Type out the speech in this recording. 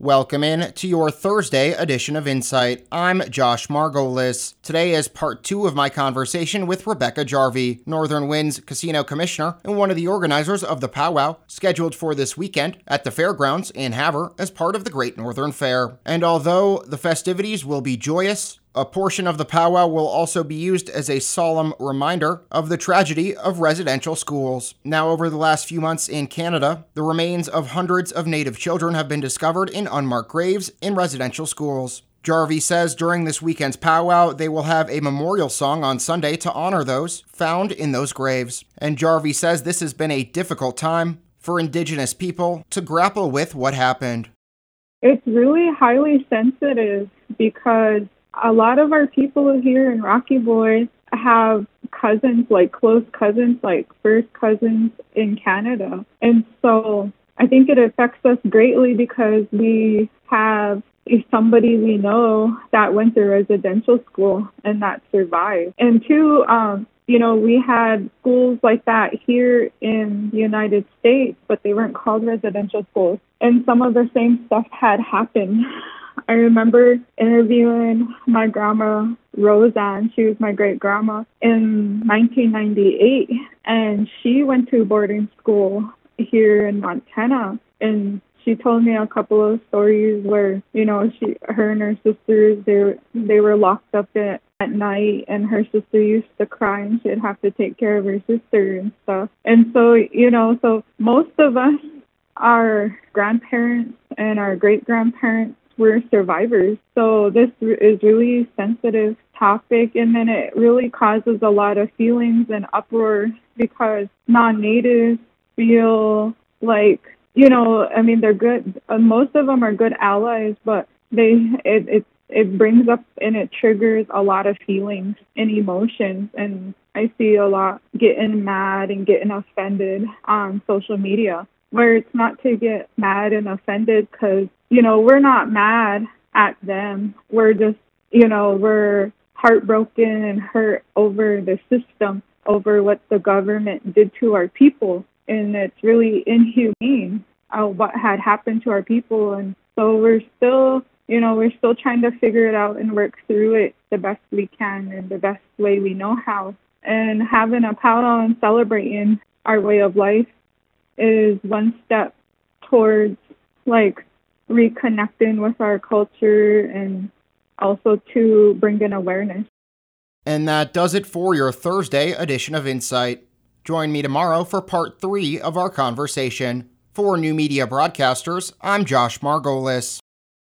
Welcome in to your Thursday edition of Insight. I'm Josh Margolis. Today is part two of my conversation with Rebecca Jarvie, Northern Winds Casino Commissioner and one of the organizers of the powwow, scheduled for this weekend at the fairgrounds in Havre as part of the Great Northern Fair. And although the festivities will be joyous, a portion of the powwow will also be used as a solemn reminder of the tragedy of residential schools. Now, over the last few months in Canada, the remains of hundreds of Native children have been discovered in unmarked graves in residential schools. Jarvie says during this weekend's powwow, they will have a memorial song on Sunday to honor those found in those graves. And Jarvie says this has been a difficult time for Indigenous people to grapple with what happened. It's really highly sensitive because a lot of our people here in Rocky Boy have cousins, like close cousins, like first cousins in Canada. And so I think it affects us greatly because we have somebody we know that went to residential school and that survived. And two, um, you know, we had schools like that here in the United States, but they weren't called residential schools. And some of the same stuff had happened I remember interviewing my grandma, Roseanne. She was my great grandma in 1998, and she went to boarding school here in Montana. And she told me a couple of stories where, you know, she, her and her sisters, they they were locked up at, at night, and her sister used to cry, and she'd have to take care of her sister and stuff. And so, you know, so most of us, our grandparents and our great grandparents we're survivors. So this is really sensitive topic and then it really causes a lot of feelings and uproar because non-natives feel like you know i mean they're good uh, most of them are good allies but they it it it brings up and it triggers a lot of feelings and emotions and i see a lot getting mad and getting offended on social media where it's not to get mad and offended because you know, we're not mad at them. We're just, you know, we're heartbroken and hurt over the system, over what the government did to our people. And it's really inhumane uh, what had happened to our people. And so we're still, you know, we're still trying to figure it out and work through it the best we can and the best way we know how. And having a powwow and celebrating our way of life is one step towards like reconnecting with our culture and also to bring in awareness. And that does it for your Thursday edition of Insight. Join me tomorrow for part three of our conversation. For New Media Broadcasters, I'm Josh Margolis.